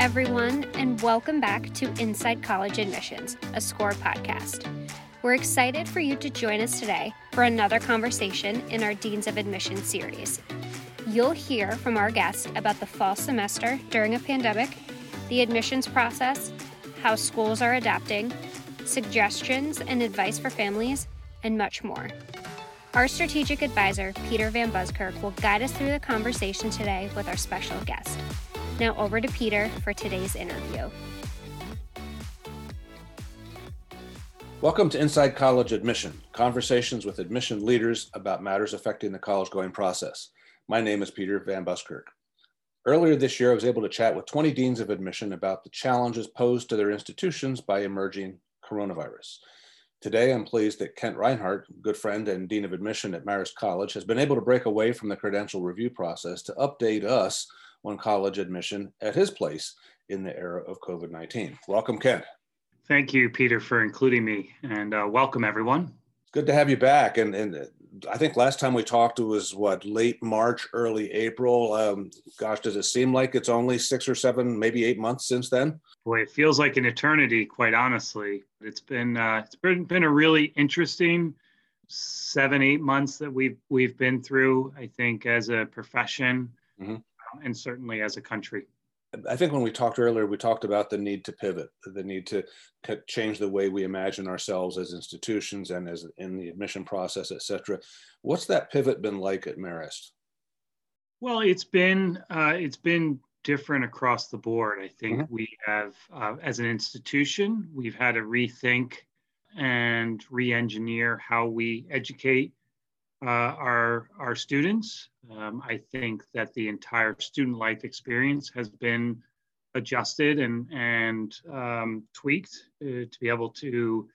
everyone, and welcome back to Inside College Admissions, a SCORE podcast. We're excited for you to join us today for another conversation in our Deans of Admission series. You'll hear from our guest about the fall semester during a pandemic, the admissions process, how schools are adapting, suggestions and advice for families, and much more. Our strategic advisor, Peter Van Buskirk, will guide us through the conversation today with our special guest. Now, over to Peter for today's interview. Welcome to Inside College Admission, conversations with admission leaders about matters affecting the college going process. My name is Peter Van Buskirk. Earlier this year, I was able to chat with 20 deans of admission about the challenges posed to their institutions by emerging coronavirus. Today, I'm pleased that Kent Rinehart, good friend and Dean of Admission at Marist College, has been able to break away from the credential review process to update us on college admission at his place in the era of COVID 19. Welcome, Kent. Thank you, Peter, for including me, and uh, welcome everyone. Good to have you back. And, and I think last time we talked it was what late March, early April. Um, gosh, does it seem like it's only six or seven, maybe eight months since then? Boy, it feels like an eternity. Quite honestly, it's been uh, it's been been a really interesting seven eight months that we've we've been through. I think as a profession, mm-hmm. And certainly as a country. I think when we talked earlier, we talked about the need to pivot, the need to change the way we imagine ourselves as institutions and as in the admission process, et cetera. What's that pivot been like at Marist? Well, it's been uh, it's been different across the board. I think mm-hmm. we have, uh, as an institution, we've had to rethink and re-engineer how we educate uh, our our students. Um, I think that the entire student life experience has been adjusted and and um, tweaked uh, to be able to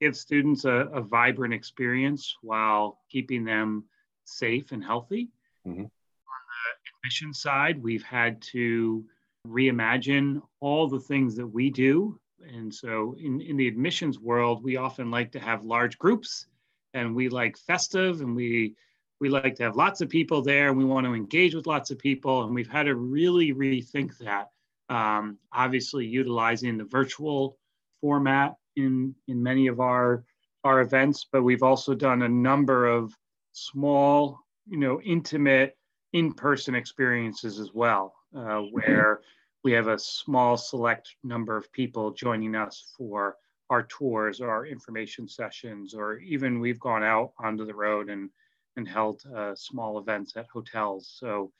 give students a, a, vibrant experience while keeping them safe and healthy. Mm-hmm. On the admission side, we've had to reimagine all the things that we do. And so in, in the admissions world, we often like to have large groups and we like festive and we we like to have lots of people there and we want to engage with lots of people and we've had to really rethink that um, obviously utilizing the virtual format in in many of our our events but we've also done a number of small you know intimate in-person experiences as well uh, where we have a small select number of people joining us for our tours or our information sessions, or even we've gone out onto the road and, and held uh, small events at hotels. So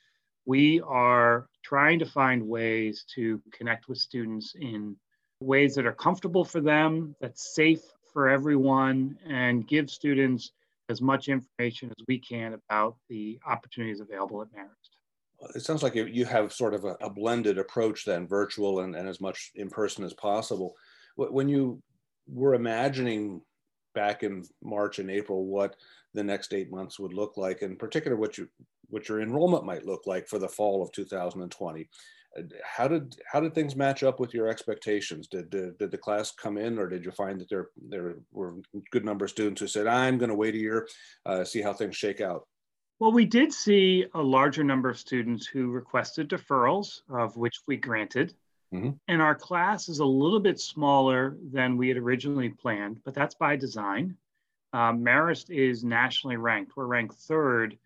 we are trying to find ways to connect with students in ways that are comfortable for them, that's safe for everyone, and give students as much information as we can about the opportunities available at Marist. It sounds like you have sort of a, blended approach then, virtual and, and as much in person as possible. When you we're imagining back in March and April what the next eight months would look like, in particular what your what your enrollment might look like for the fall of 2020. How did how did things match up with your expectations? Did, did, did the class come in, or did you find that there there were good number of students who said, "I'm going to wait a year, uh, see how things shake out"? Well, we did see a larger number of students who requested deferrals, of which we granted. Mm-hmm. And our class is a little bit smaller than we had originally planned, but that's by design. Um, Marist is nationally ranked. We're ranked third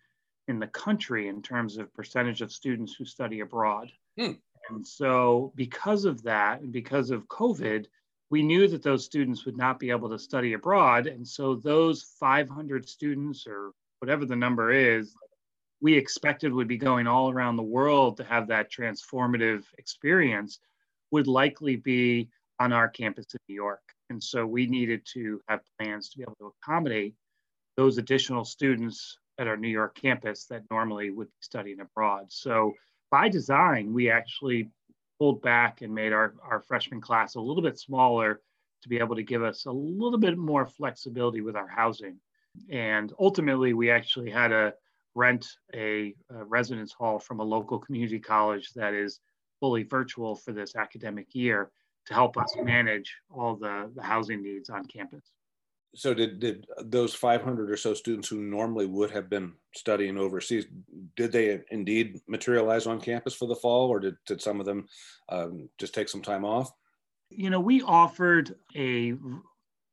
in the country in terms of percentage of students who study abroad. Mm. And so, because of that, and because of COVID, we knew that those students would not be able to study abroad. And so, those 500 students, or whatever the number is, we expected would be going all around the world to have that transformative experience would likely be on our campus in New York. And so we needed to have plans to be able to accommodate those additional students at our New York campus that normally would be studying abroad. So by design, we actually pulled back and made our, our freshman class a little bit smaller to be able to give us a little bit more flexibility with our housing. And ultimately, we actually had to rent a, a residence hall from a local community college that is fully virtual for this academic year to help us manage all the, the housing needs on campus. So did, did those 500 or so students who normally would have been studying overseas, did they indeed materialize on campus for the fall or did, did some of them um, just take some time off? You know, we offered a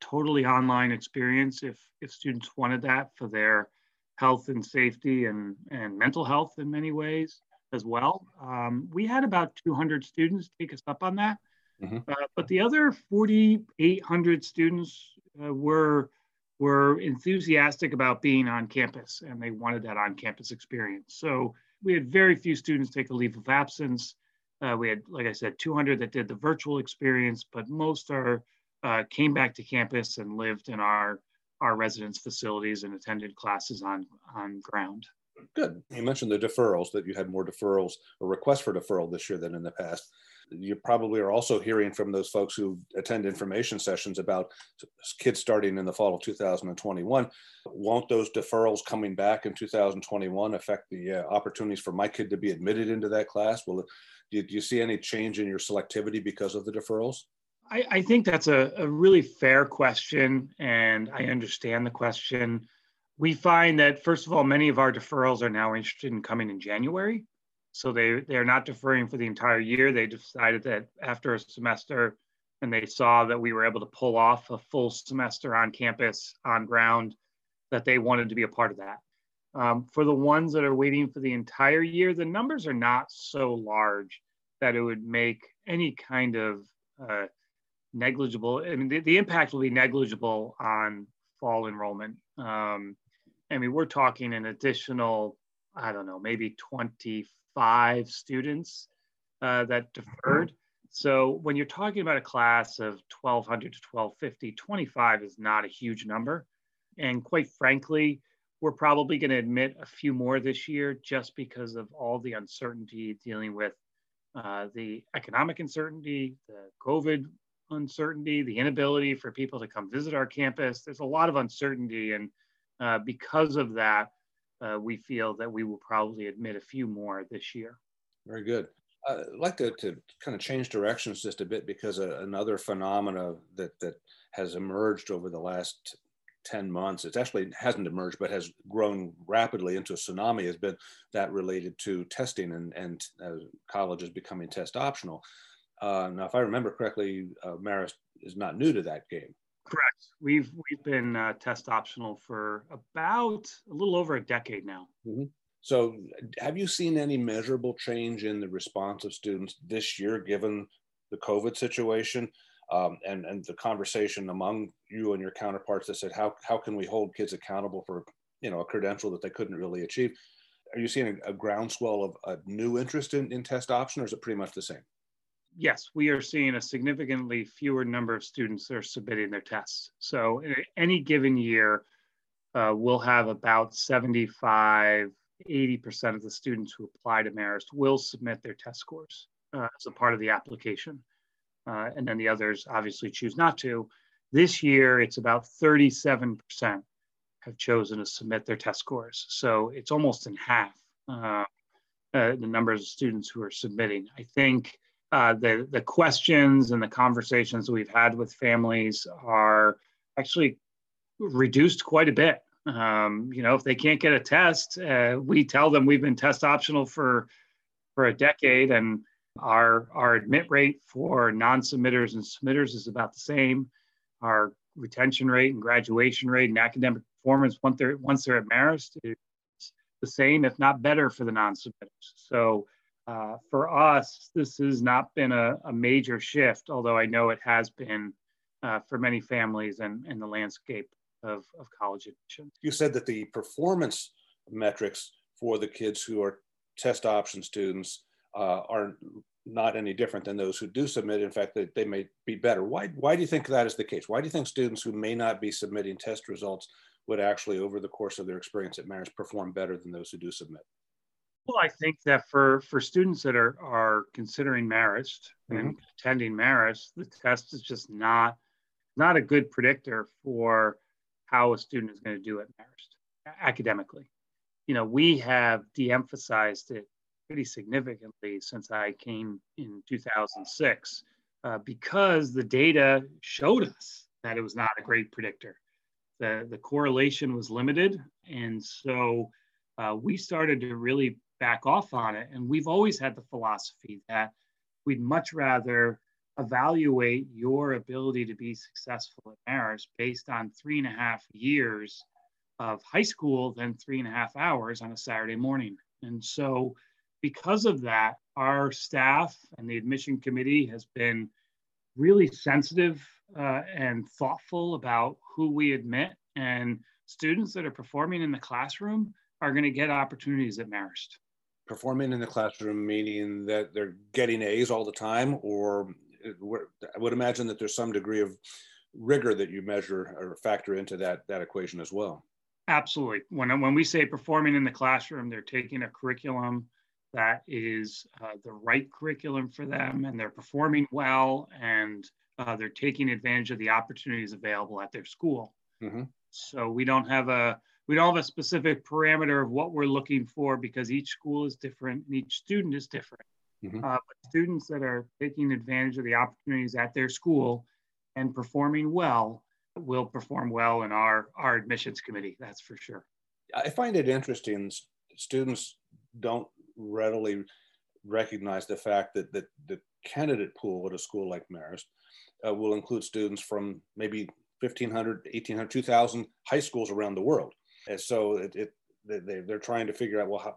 totally online experience if, if students wanted that for their health and safety and, and mental health in many ways as well. Um, we had about 200 students take us up on that. Mm-hmm. Uh, but the other 4,800 students uh, were were enthusiastic about being on campus and they wanted that on campus experience. So we had very few students take a leave of absence. Uh, we had, like I said, 200 that did the virtual experience, but most are uh, came back to campus and lived in our our residence facilities and attended classes on on ground. Good. You mentioned the deferrals that you had more deferrals or requests for deferral this year than in the past you probably are also hearing from those folks who attend information sessions about kids starting in the fall of 2021. Won't those deferrals coming back in 2021 affect the uh, opportunities for my kid to be admitted into that class? Will it, do, you, do you see any change in your selectivity because of the deferrals? I, I think that's a, a really fair question, and I understand the question. We find that, first of all, many of our deferrals are now interested in coming in January. So they they're not deferring for the entire year. They decided that after a semester, and they saw that we were able to pull off a full semester on campus on ground, that they wanted to be a part of that. Um, for the ones that are waiting for the entire year, the numbers are not so large that it would make any kind of uh, negligible. I mean, the, the, impact will be negligible on fall enrollment. Um, I mean, we're talking an additional, I don't know, maybe 25 students uh, that deferred. So when you're talking about a class of 1,200 to 1,250, 25 is not a huge number. And quite frankly, we're probably going to admit a few more this year just because of all the uncertainty dealing with uh, the economic uncertainty, the COVID uncertainty, the inability for people to come visit our campus. There's a lot of uncertainty. And uh, because of that, uh, we feel that we will probably admit a few more this year. Very good. I'd like to, to kind of change directions just a bit because uh, another phenomena that, that has emerged over the last 10 months, it actually hasn't emerged, but has grown rapidly into a tsunami, has been that related to testing and, and uh, colleges becoming test optional. Uh, now, if I remember correctly, uh, Marist is not new to that game. Correct. We've we've been uh, test optional for about a little over a decade now. Mm-hmm. So, have you seen any measurable change in the response of students this year, given the COVID situation, um, and and the conversation among you and your counterparts that said, how how can we hold kids accountable for you know a credential that they couldn't really achieve? Are you seeing a, a groundswell of a new interest in, in test option, or is it pretty much the same? Yes, we are seeing a significantly fewer number of students that are submitting their tests. So in any given year, uh, we'll have about 75, 80% of the students who apply to Marist will submit their test scores uh, as a part of the application. Uh, and then the others obviously choose not to. This year, it's about 37% have chosen to submit their test scores. So it's almost in half uh, uh, the numbers of students who are submitting. I think uh, the the questions and the conversations we've had with families are actually reduced quite a bit. Um, you know, if they can't get a test, uh, we tell them we've been test optional for for a decade, and our our admit rate for non-submitters and submitters is about the same. Our retention rate and graduation rate and academic performance once they're once they're at Marist is the same, if not better, for the non-submitters. So uh, for us, this has not been a, a, major shift, although I know it has been uh, for many families and in the landscape of, of college admission. You said that the performance metrics for the kids who are test option students uh, are not any different than those who do submit. In fact, they, they may be better. Why, why do you think that is the case? Why do you think students who may not be submitting test results would actually, over the course of their experience at Marist, perform better than those who do submit? Well, I think that for for students that are are considering Marist mm-hmm. and attending Marist, the test is just not not a good predictor for how a student is going to do at Marist academically. You know, we have de-emphasized it pretty significantly since I came in 2006 uh, because the data showed us that it was not a great predictor. the, the correlation was limited. And so uh, we started to really back off on it. And we've always had the philosophy that we'd much rather evaluate your ability to be successful at Marist based on three and a half years of high school than three and a half hours on a Saturday morning. And so, because of that, our staff and the admission committee has been really sensitive uh, and thoughtful about who we admit. And students that are performing in the classroom are going to get opportunities at Marist. Performing in the classroom meaning that they're getting A's all the time, or I would imagine that there's some degree of rigor that you measure or factor into that that equation as well. Absolutely. When when we say performing in the classroom, they're taking a curriculum that is uh, the right curriculum for them, and they're performing well, and uh, they're taking advantage of the opportunities available at their school. Mm-hmm. So we don't have a we don't have a specific parameter of what we're looking for because each school is different and each student is different. Mm-hmm. Uh, but students that are taking advantage of the opportunities at their school and performing well will perform well in our, our admissions committee, that's for sure. I find it interesting. Students don't readily recognize the fact that, that the candidate pool at a school like Marist uh, will include students from maybe 1,500, 1,800, 2,000 high schools around the world. And so it, it they, they're trying to figure out, well, how,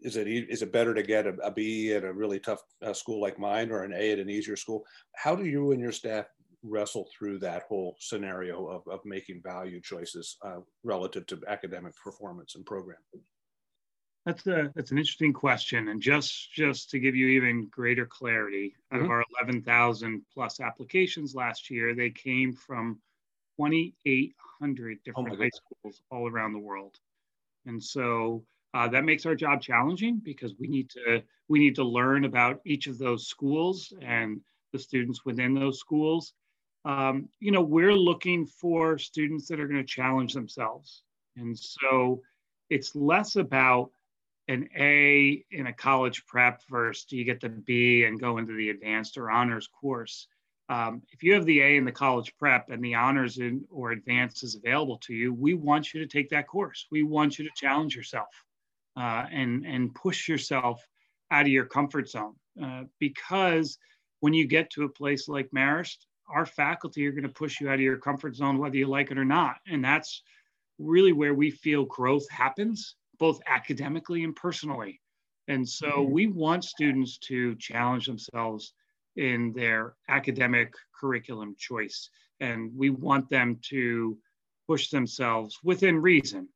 is it is it better to get a, a B at a really tough uh, school like mine or an A at an easier school? How do you and your staff wrestle through that whole scenario of, of making value choices uh, relative to academic performance and program? That's a that's an interesting question, and just just to give you even greater clarity, out mm-hmm. of our 11,000 plus applications last year, they came from 2,800 different oh high schools all around the world, and so uh, that makes our job challenging because we need to we need to learn about each of those schools and the students within those schools. Um, you know, we're looking for students that are going to challenge themselves, and so it's less about an A in a college prep versus do you get the B and go into the advanced or honors course. Um, if you have the A in the college prep and the honors in, or advanced is available to you, we want you to take that course. We want you to challenge yourself uh, and and push yourself out of your comfort zone uh, because when you get to a place like Marist, our faculty are going to push you out of your comfort zone whether you like it or not, and that's really where we feel growth happens, both academically and personally. And so mm-hmm. we want students to challenge themselves in their academic curriculum choice. And we want them to push themselves within reason.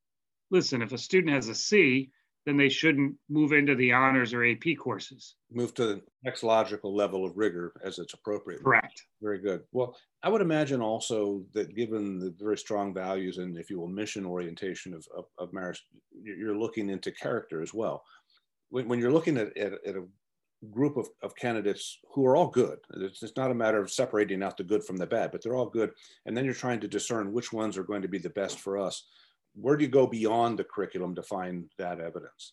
Listen, if a student has a C, then they shouldn't move into the honors or AP courses. Move to the next logical level of rigor as it's appropriate. Correct. Very good. Well, I would imagine also that given the very strong values and, if you will, mission orientation of, of, of Marist, you're looking into character as well. When, when you're looking at, at, at a group of, of candidates who are all good, it's, it's not a matter of separating out the good from the bad, but they're all good. And then you're trying to discern which ones are going to be the best for us where do you go beyond the curriculum to find that evidence?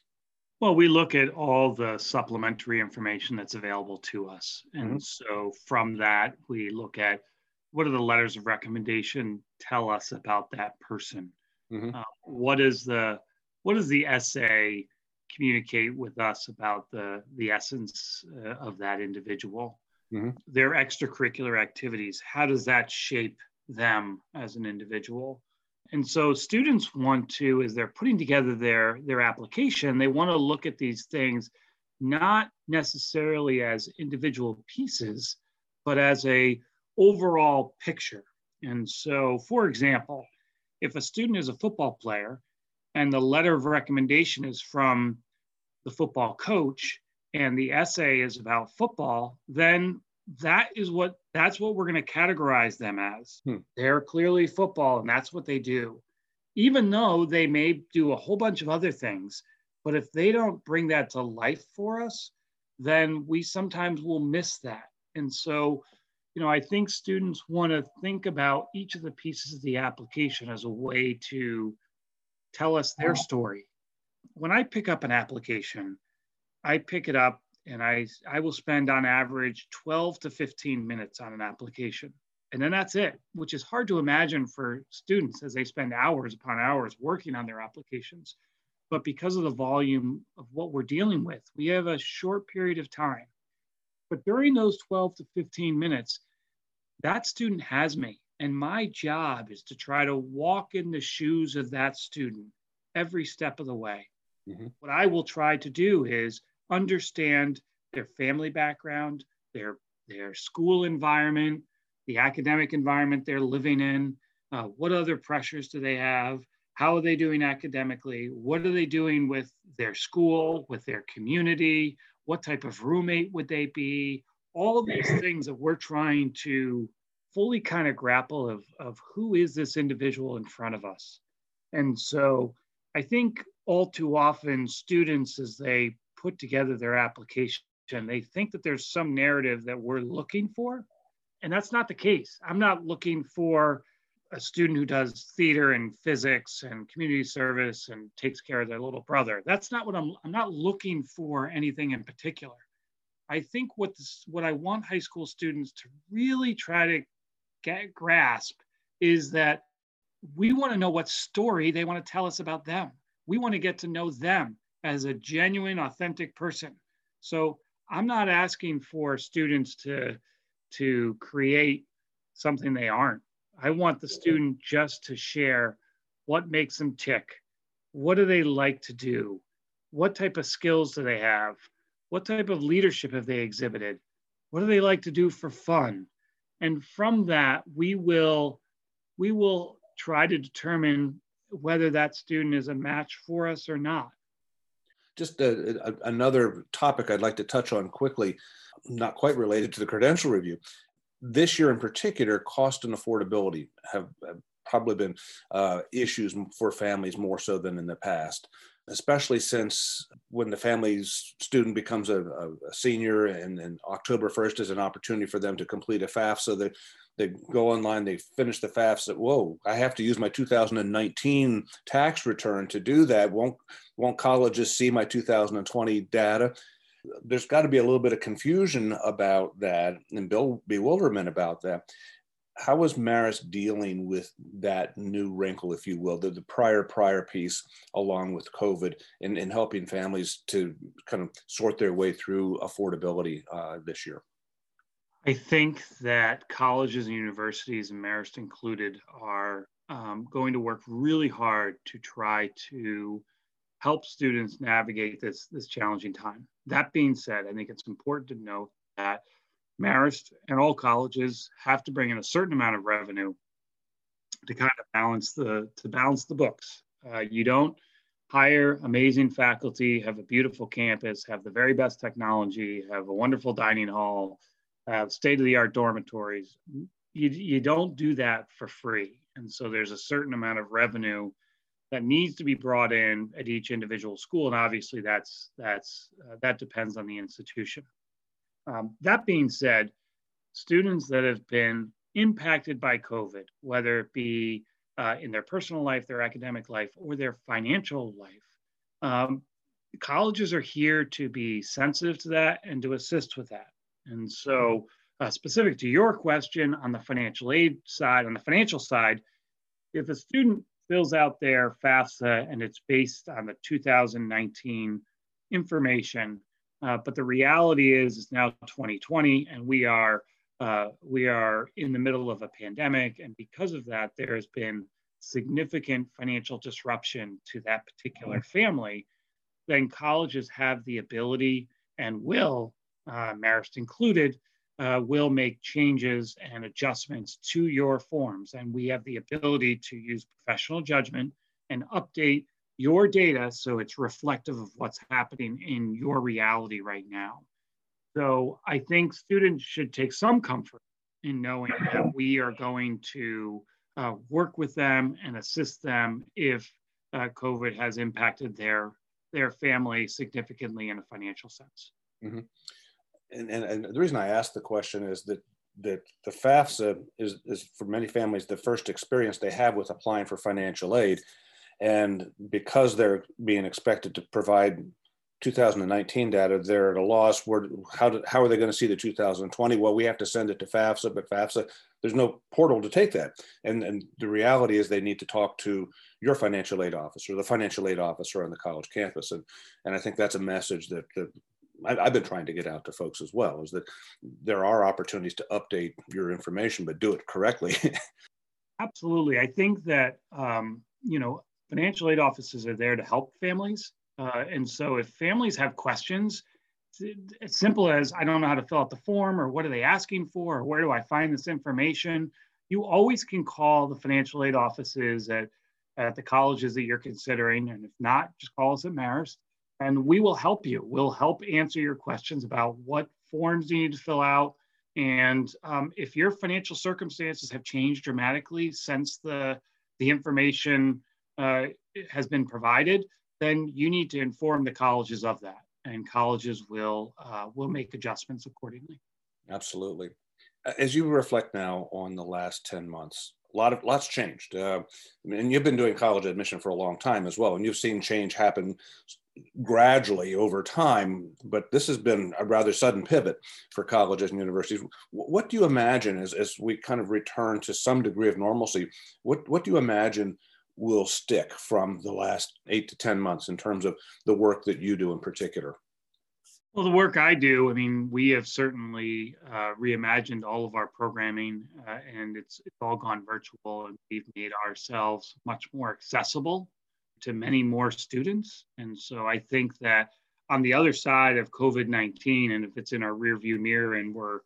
Well, we look at all the supplementary information that's available to us. And mm-hmm. so from that, we look at what are the letters of recommendation tell us about that person? Mm-hmm. Uh, what is the what does the essay communicate with us about the the essence uh, of that individual? Mm-hmm. Their extracurricular activities, how does that shape them as an individual? And so students want to, as they're putting together their, their application, they want to look at these things not necessarily as individual pieces, but as a overall picture. And so, for example, if a student is a football player and the letter of recommendation is from the football coach and the essay is about football, then that is what that's what we're going to categorize them as. Hmm. They're clearly football and that's what they do. Even though they may do a whole bunch of other things, but if they don't bring that to life for us, then we sometimes will miss that. And so, you know, I think students want to think about each of the pieces of the application as a way to tell us their oh. story. When I pick up an application, I pick it up and I, I will spend on average 12 to 15 minutes on an application. And then that's it, which is hard to imagine for students as they spend hours upon hours working on their applications. But because of the volume of what we're dealing with, we have a short period of time. But during those 12 to 15 minutes, that student has me. And my job is to try to walk in the shoes of that student every step of the way. Mm-hmm. What I will try to do is understand their family background, their, their school environment, the academic environment they're living in. Uh, what other pressures do they have? How are they doing academically? What are they doing with their school, with their community? What type of roommate would they be? All of these things that we're trying to fully kind of grapple of, of who is this individual in front of us. And so I think all too often students, as they put together their application, they think that there's some narrative that we're looking for. And that's not the case. I'm not looking for a student who does theater and physics and community service and takes care of their little brother. That's not what I'm, I'm not looking for anything in particular. I think what this, what I want high school students to really try to grasp is that we want to know what story they want to tell us about them. We want to get to know them as a genuine, authentic person. So I'm not asking for students to, to create something they aren't. I want the student just to share what makes them tick. What do they like to do? What type of skills do they have? What type of leadership have they exhibited? What do they like to do for fun? And from that, we will, we will try to determine whether that student is a match for us or not. Just a, a, another topic I'd like to touch on quickly, not quite related to the credential review. This year in particular, cost and affordability have, have probably been uh, issues for families more so than in the past especially since when the family's student becomes a, a senior and, and, October 1st is an opportunity for them to complete a FAFSA. They, they go online, they finish the FAFSA. Whoa, I have to use my 2019 tax return to do that. Won't, won't colleges see my 2020 data? There's got to be a little bit of confusion about that and bewilderment about that how was Marist dealing with that new wrinkle, if you will, the, the prior prior piece along with COVID and, and helping families to kind of sort their way through affordability uh, this year? I think that colleges and universities, and Marist included, are um, going to work really hard to try to help students navigate this, this challenging time. That being said, I think it's important to note that Marist and all colleges have to bring in a certain amount of revenue to kind of balance the to balance the books. Uh, you don't hire amazing faculty, have a beautiful campus, have the very best technology, have a wonderful dining hall, have state of the art dormitories. You, you don't do that for free. And so there's a certain amount of revenue that needs to be brought in at each individual school. And obviously that's, that's, uh, that depends on the institution. Um, that being said, students that have been impacted by COVID, whether it be uh, in their personal life, their academic life, or their financial life, um, colleges are here to be sensitive to that and to assist with that. And so, uh, specific to your question on the financial aid side, on the financial side, if a student fills out their FAFSA and it's based on the 2019 information, uh, but the reality is, it's now 2020, and we are uh, we are in the middle of a pandemic, and because of that, there has been significant financial disruption to that particular family. Then colleges have the ability and will, uh, Marist included, uh, will make changes and adjustments to your forms, and we have the ability to use professional judgment and update your data so it's reflective of what's happening in your reality right now. So I think students should take some comfort in knowing that we are going to uh, work with them and assist them if uh, COVID has impacted their their family significantly in a financial sense. Mm-hmm. And, and, and the reason I asked the question is that that the FAFSA is, is for many families the first experience they have with applying for financial aid and because they're being expected to provide 2019 data, they're at a loss. Where how do, how are they going to see the 2020? Well, we have to send it to FAFSA, but FAFSA there's no portal to take that. And and the reality is they need to talk to your financial aid officer, the financial aid officer on the college campus, and and I think that's a message that, that I've been trying to get out to folks as well is that there are opportunities to update your information, but do it correctly. Absolutely, I think that um, you know financial aid offices are there to help families uh, and so if families have questions, as simple as I don't know how to fill out the form or what are they asking for or where do I find this information, you always can call the financial aid offices at, at the colleges that you're considering. And if not, just call us at Marist and we will help you. We'll help answer your questions about what forms you need to fill out. And um, if your financial circumstances have changed dramatically since the, the information uh, has been provided, then you need to inform the colleges of that, and colleges will uh, will make adjustments accordingly. Absolutely. As you reflect now on the last ten months, a lot of lots changed, uh, and you've been doing college admission for a long time as well, and you've seen change happen gradually over time. But this has been a rather sudden pivot for colleges and universities. What do you imagine as as we kind of return to some degree of normalcy? What what do you imagine? Will stick from the last eight to 10 months in terms of the work that you do in particular? Well, the work I do, I mean, we have certainly uh, reimagined all of our programming uh, and it's, it's all gone virtual and we've made ourselves much more accessible to many more students. And so I think that on the other side of COVID 19, and if it's in our rearview mirror and we're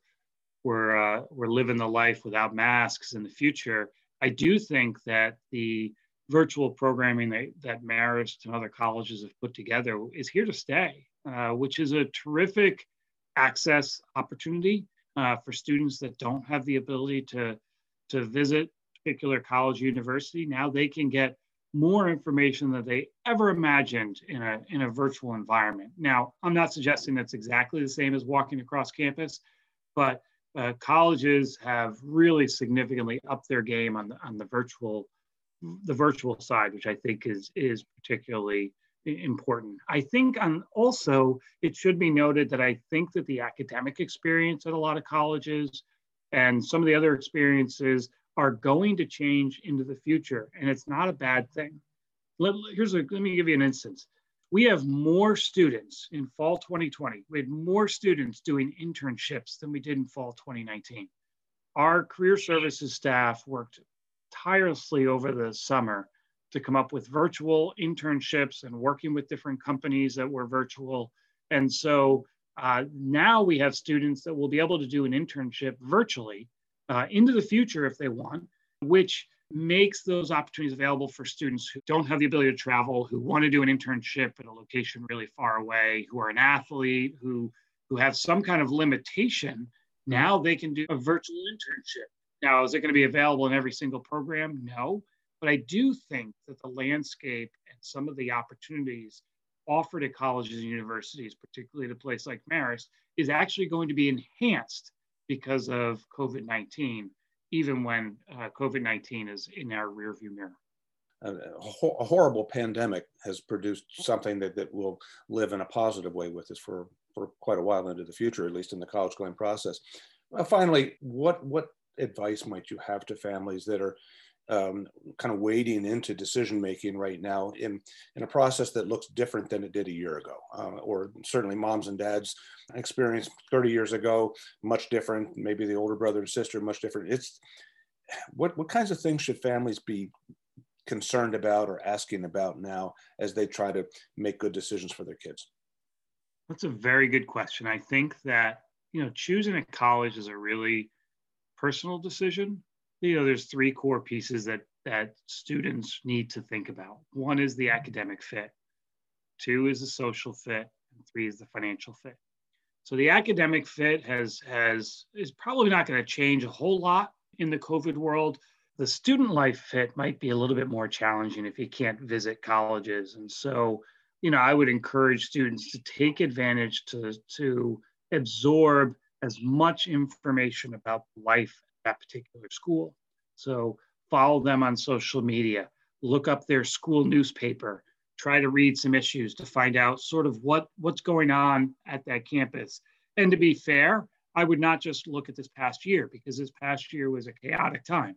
we're uh, we're living the life without masks in the future, I do think that the virtual programming that, that Marist and other colleges have put together is here to stay, uh, which is a terrific access opportunity uh, for students that don't have the ability to, to visit particular college university. Now they can get more information than they ever imagined in a, in a virtual environment. Now, I'm not suggesting that's exactly the same as walking across campus, but uh, colleges have really significantly upped their game on the, on the virtual the virtual side, which I think is is particularly important. I think on also it should be noted that I think that the academic experience at a lot of colleges and some of the other experiences are going to change into the future, and it's not a bad thing. Let, here's a, let me give you an instance. We have more students in fall 2020. We had more students doing internships than we did in fall 2019. Our career services staff worked tirelessly over the summer to come up with virtual internships and working with different companies that were virtual. And so uh, now we have students that will be able to do an internship virtually uh, into the future if they want, which makes those opportunities available for students who don't have the ability to travel, who want to do an internship at a location really far away, who are an athlete, who who have some kind of limitation. Now they can do a virtual internship now, is it going to be available in every single program? No. But I do think that the landscape and some of the opportunities offered at colleges and universities, particularly at a place like Marist, is actually going to be enhanced because of COVID 19, even when uh, COVID 19 is in our rearview mirror. A, a, horrible pandemic has produced something that, that will live in a positive way with us for, for quite a while into the future, at least in the college going process. Uh, finally, what, what advice might you have to families that are um, kind of wading into decision making right now in, in a process that looks different than it did a year ago, uh, or certainly moms and dads experience 30 years ago, much different. Maybe the older brother and sister, much different. It's what what kinds of things should families be concerned about or asking about now as they try to make good decisions for their kids? That's a very good question. I think that you know choosing a college is a really personal decision, you know, there's three core pieces that that students need to think about. One is the academic fit, two is the social fit, and three is the financial fit. So the academic fit has has is probably not going to change a whole lot in the COVID world. The student life fit might be a little bit more challenging if you can't visit colleges. And so, you know, I would encourage students to take advantage to to absorb as much information about life at that particular school. So follow them on social media, look up their school newspaper, try to read some issues to find out sort of what what's going on at that campus. And to be fair, I would not just look at this past year because this past year was a chaotic time.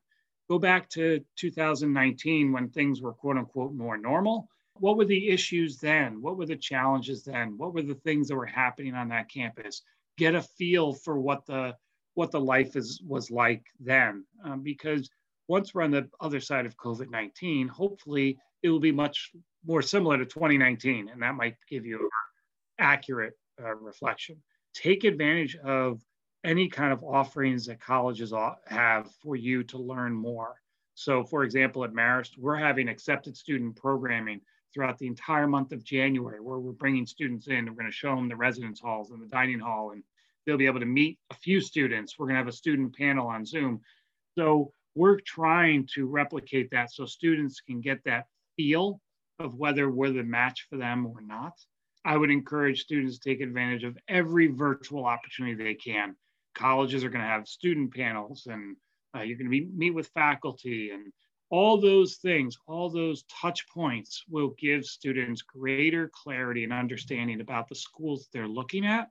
Go back to 2019 when things were quote unquote more normal. What were the issues then? What were the challenges then? What were the things that were happening on that campus? Get a feel for what the what the life is was like then, um, because once we're on the other side of COVID 19, hopefully it will be much more similar to 2019, and that might give you an accurate uh, reflection. Take advantage of any kind of offerings that colleges have for you to learn more. So, for example, at Marist, we're having accepted student programming throughout the entire month of January, where we're bringing students in. We're going to show them the residence halls and the dining hall, and they'll be able to meet a few students. We're going to have a student panel on Zoom. So, we're trying to replicate that so students can get that feel of whether we're the match for them or not. I would encourage students to take advantage of every virtual opportunity they can. Colleges are going to have student panels and uh, you're going to meet with faculty and all those things, all those touch points will give students greater clarity and understanding about the schools they're looking at.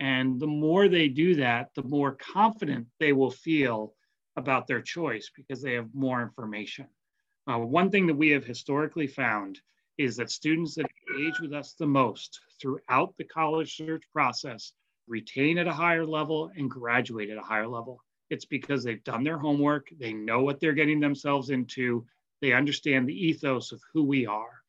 And the more they do that, the more confident they will feel about their choice because they have more information. Uh, one thing that we have historically found is that students that engage with us the most throughout the college search process retain at a higher level and graduate at a higher level. It's because they've done their homework, they know what they're getting themselves into, they understand the ethos of who we are.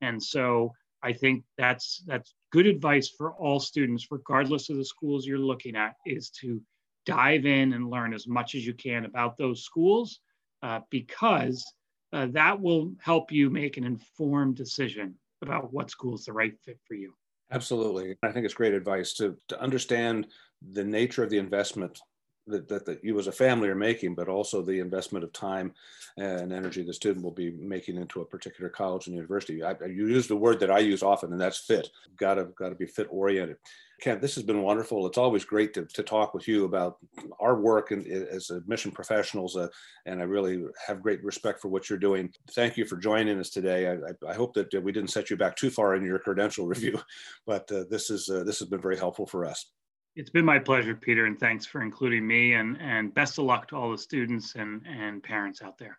And so I think that's that's good advice for all students, regardless of the schools you're looking at, is to dive in and learn as much as you can about those schools uh, because uh, that will help you make an informed decision about what school is the right fit for you. Absolutely. I think it's great advice to, to understand the nature of the investment that, that, you as a family are making, but also the investment of time and energy the student will be making into a particular college and university. I, you use the word that I use often, and that's fit. Got to got to be fit oriented. Kent, this has been wonderful. It's always great to, to talk with you about our work in, as admission professionals, uh, and I really have great respect for what you're doing. Thank you for joining us today. I, I, I hope that we didn't set you back too far in your credential review, but uh, this is uh, this has been very helpful for us. It's been my pleasure, Peter, and thanks for including me. And, and best of luck to all the students and, and parents out there.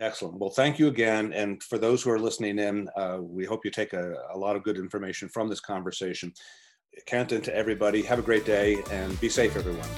Excellent. Well, thank you again. And for those who are listening in, uh, we hope you take a, a lot of good information from this conversation. And to everybody, have a great day and be safe, everyone.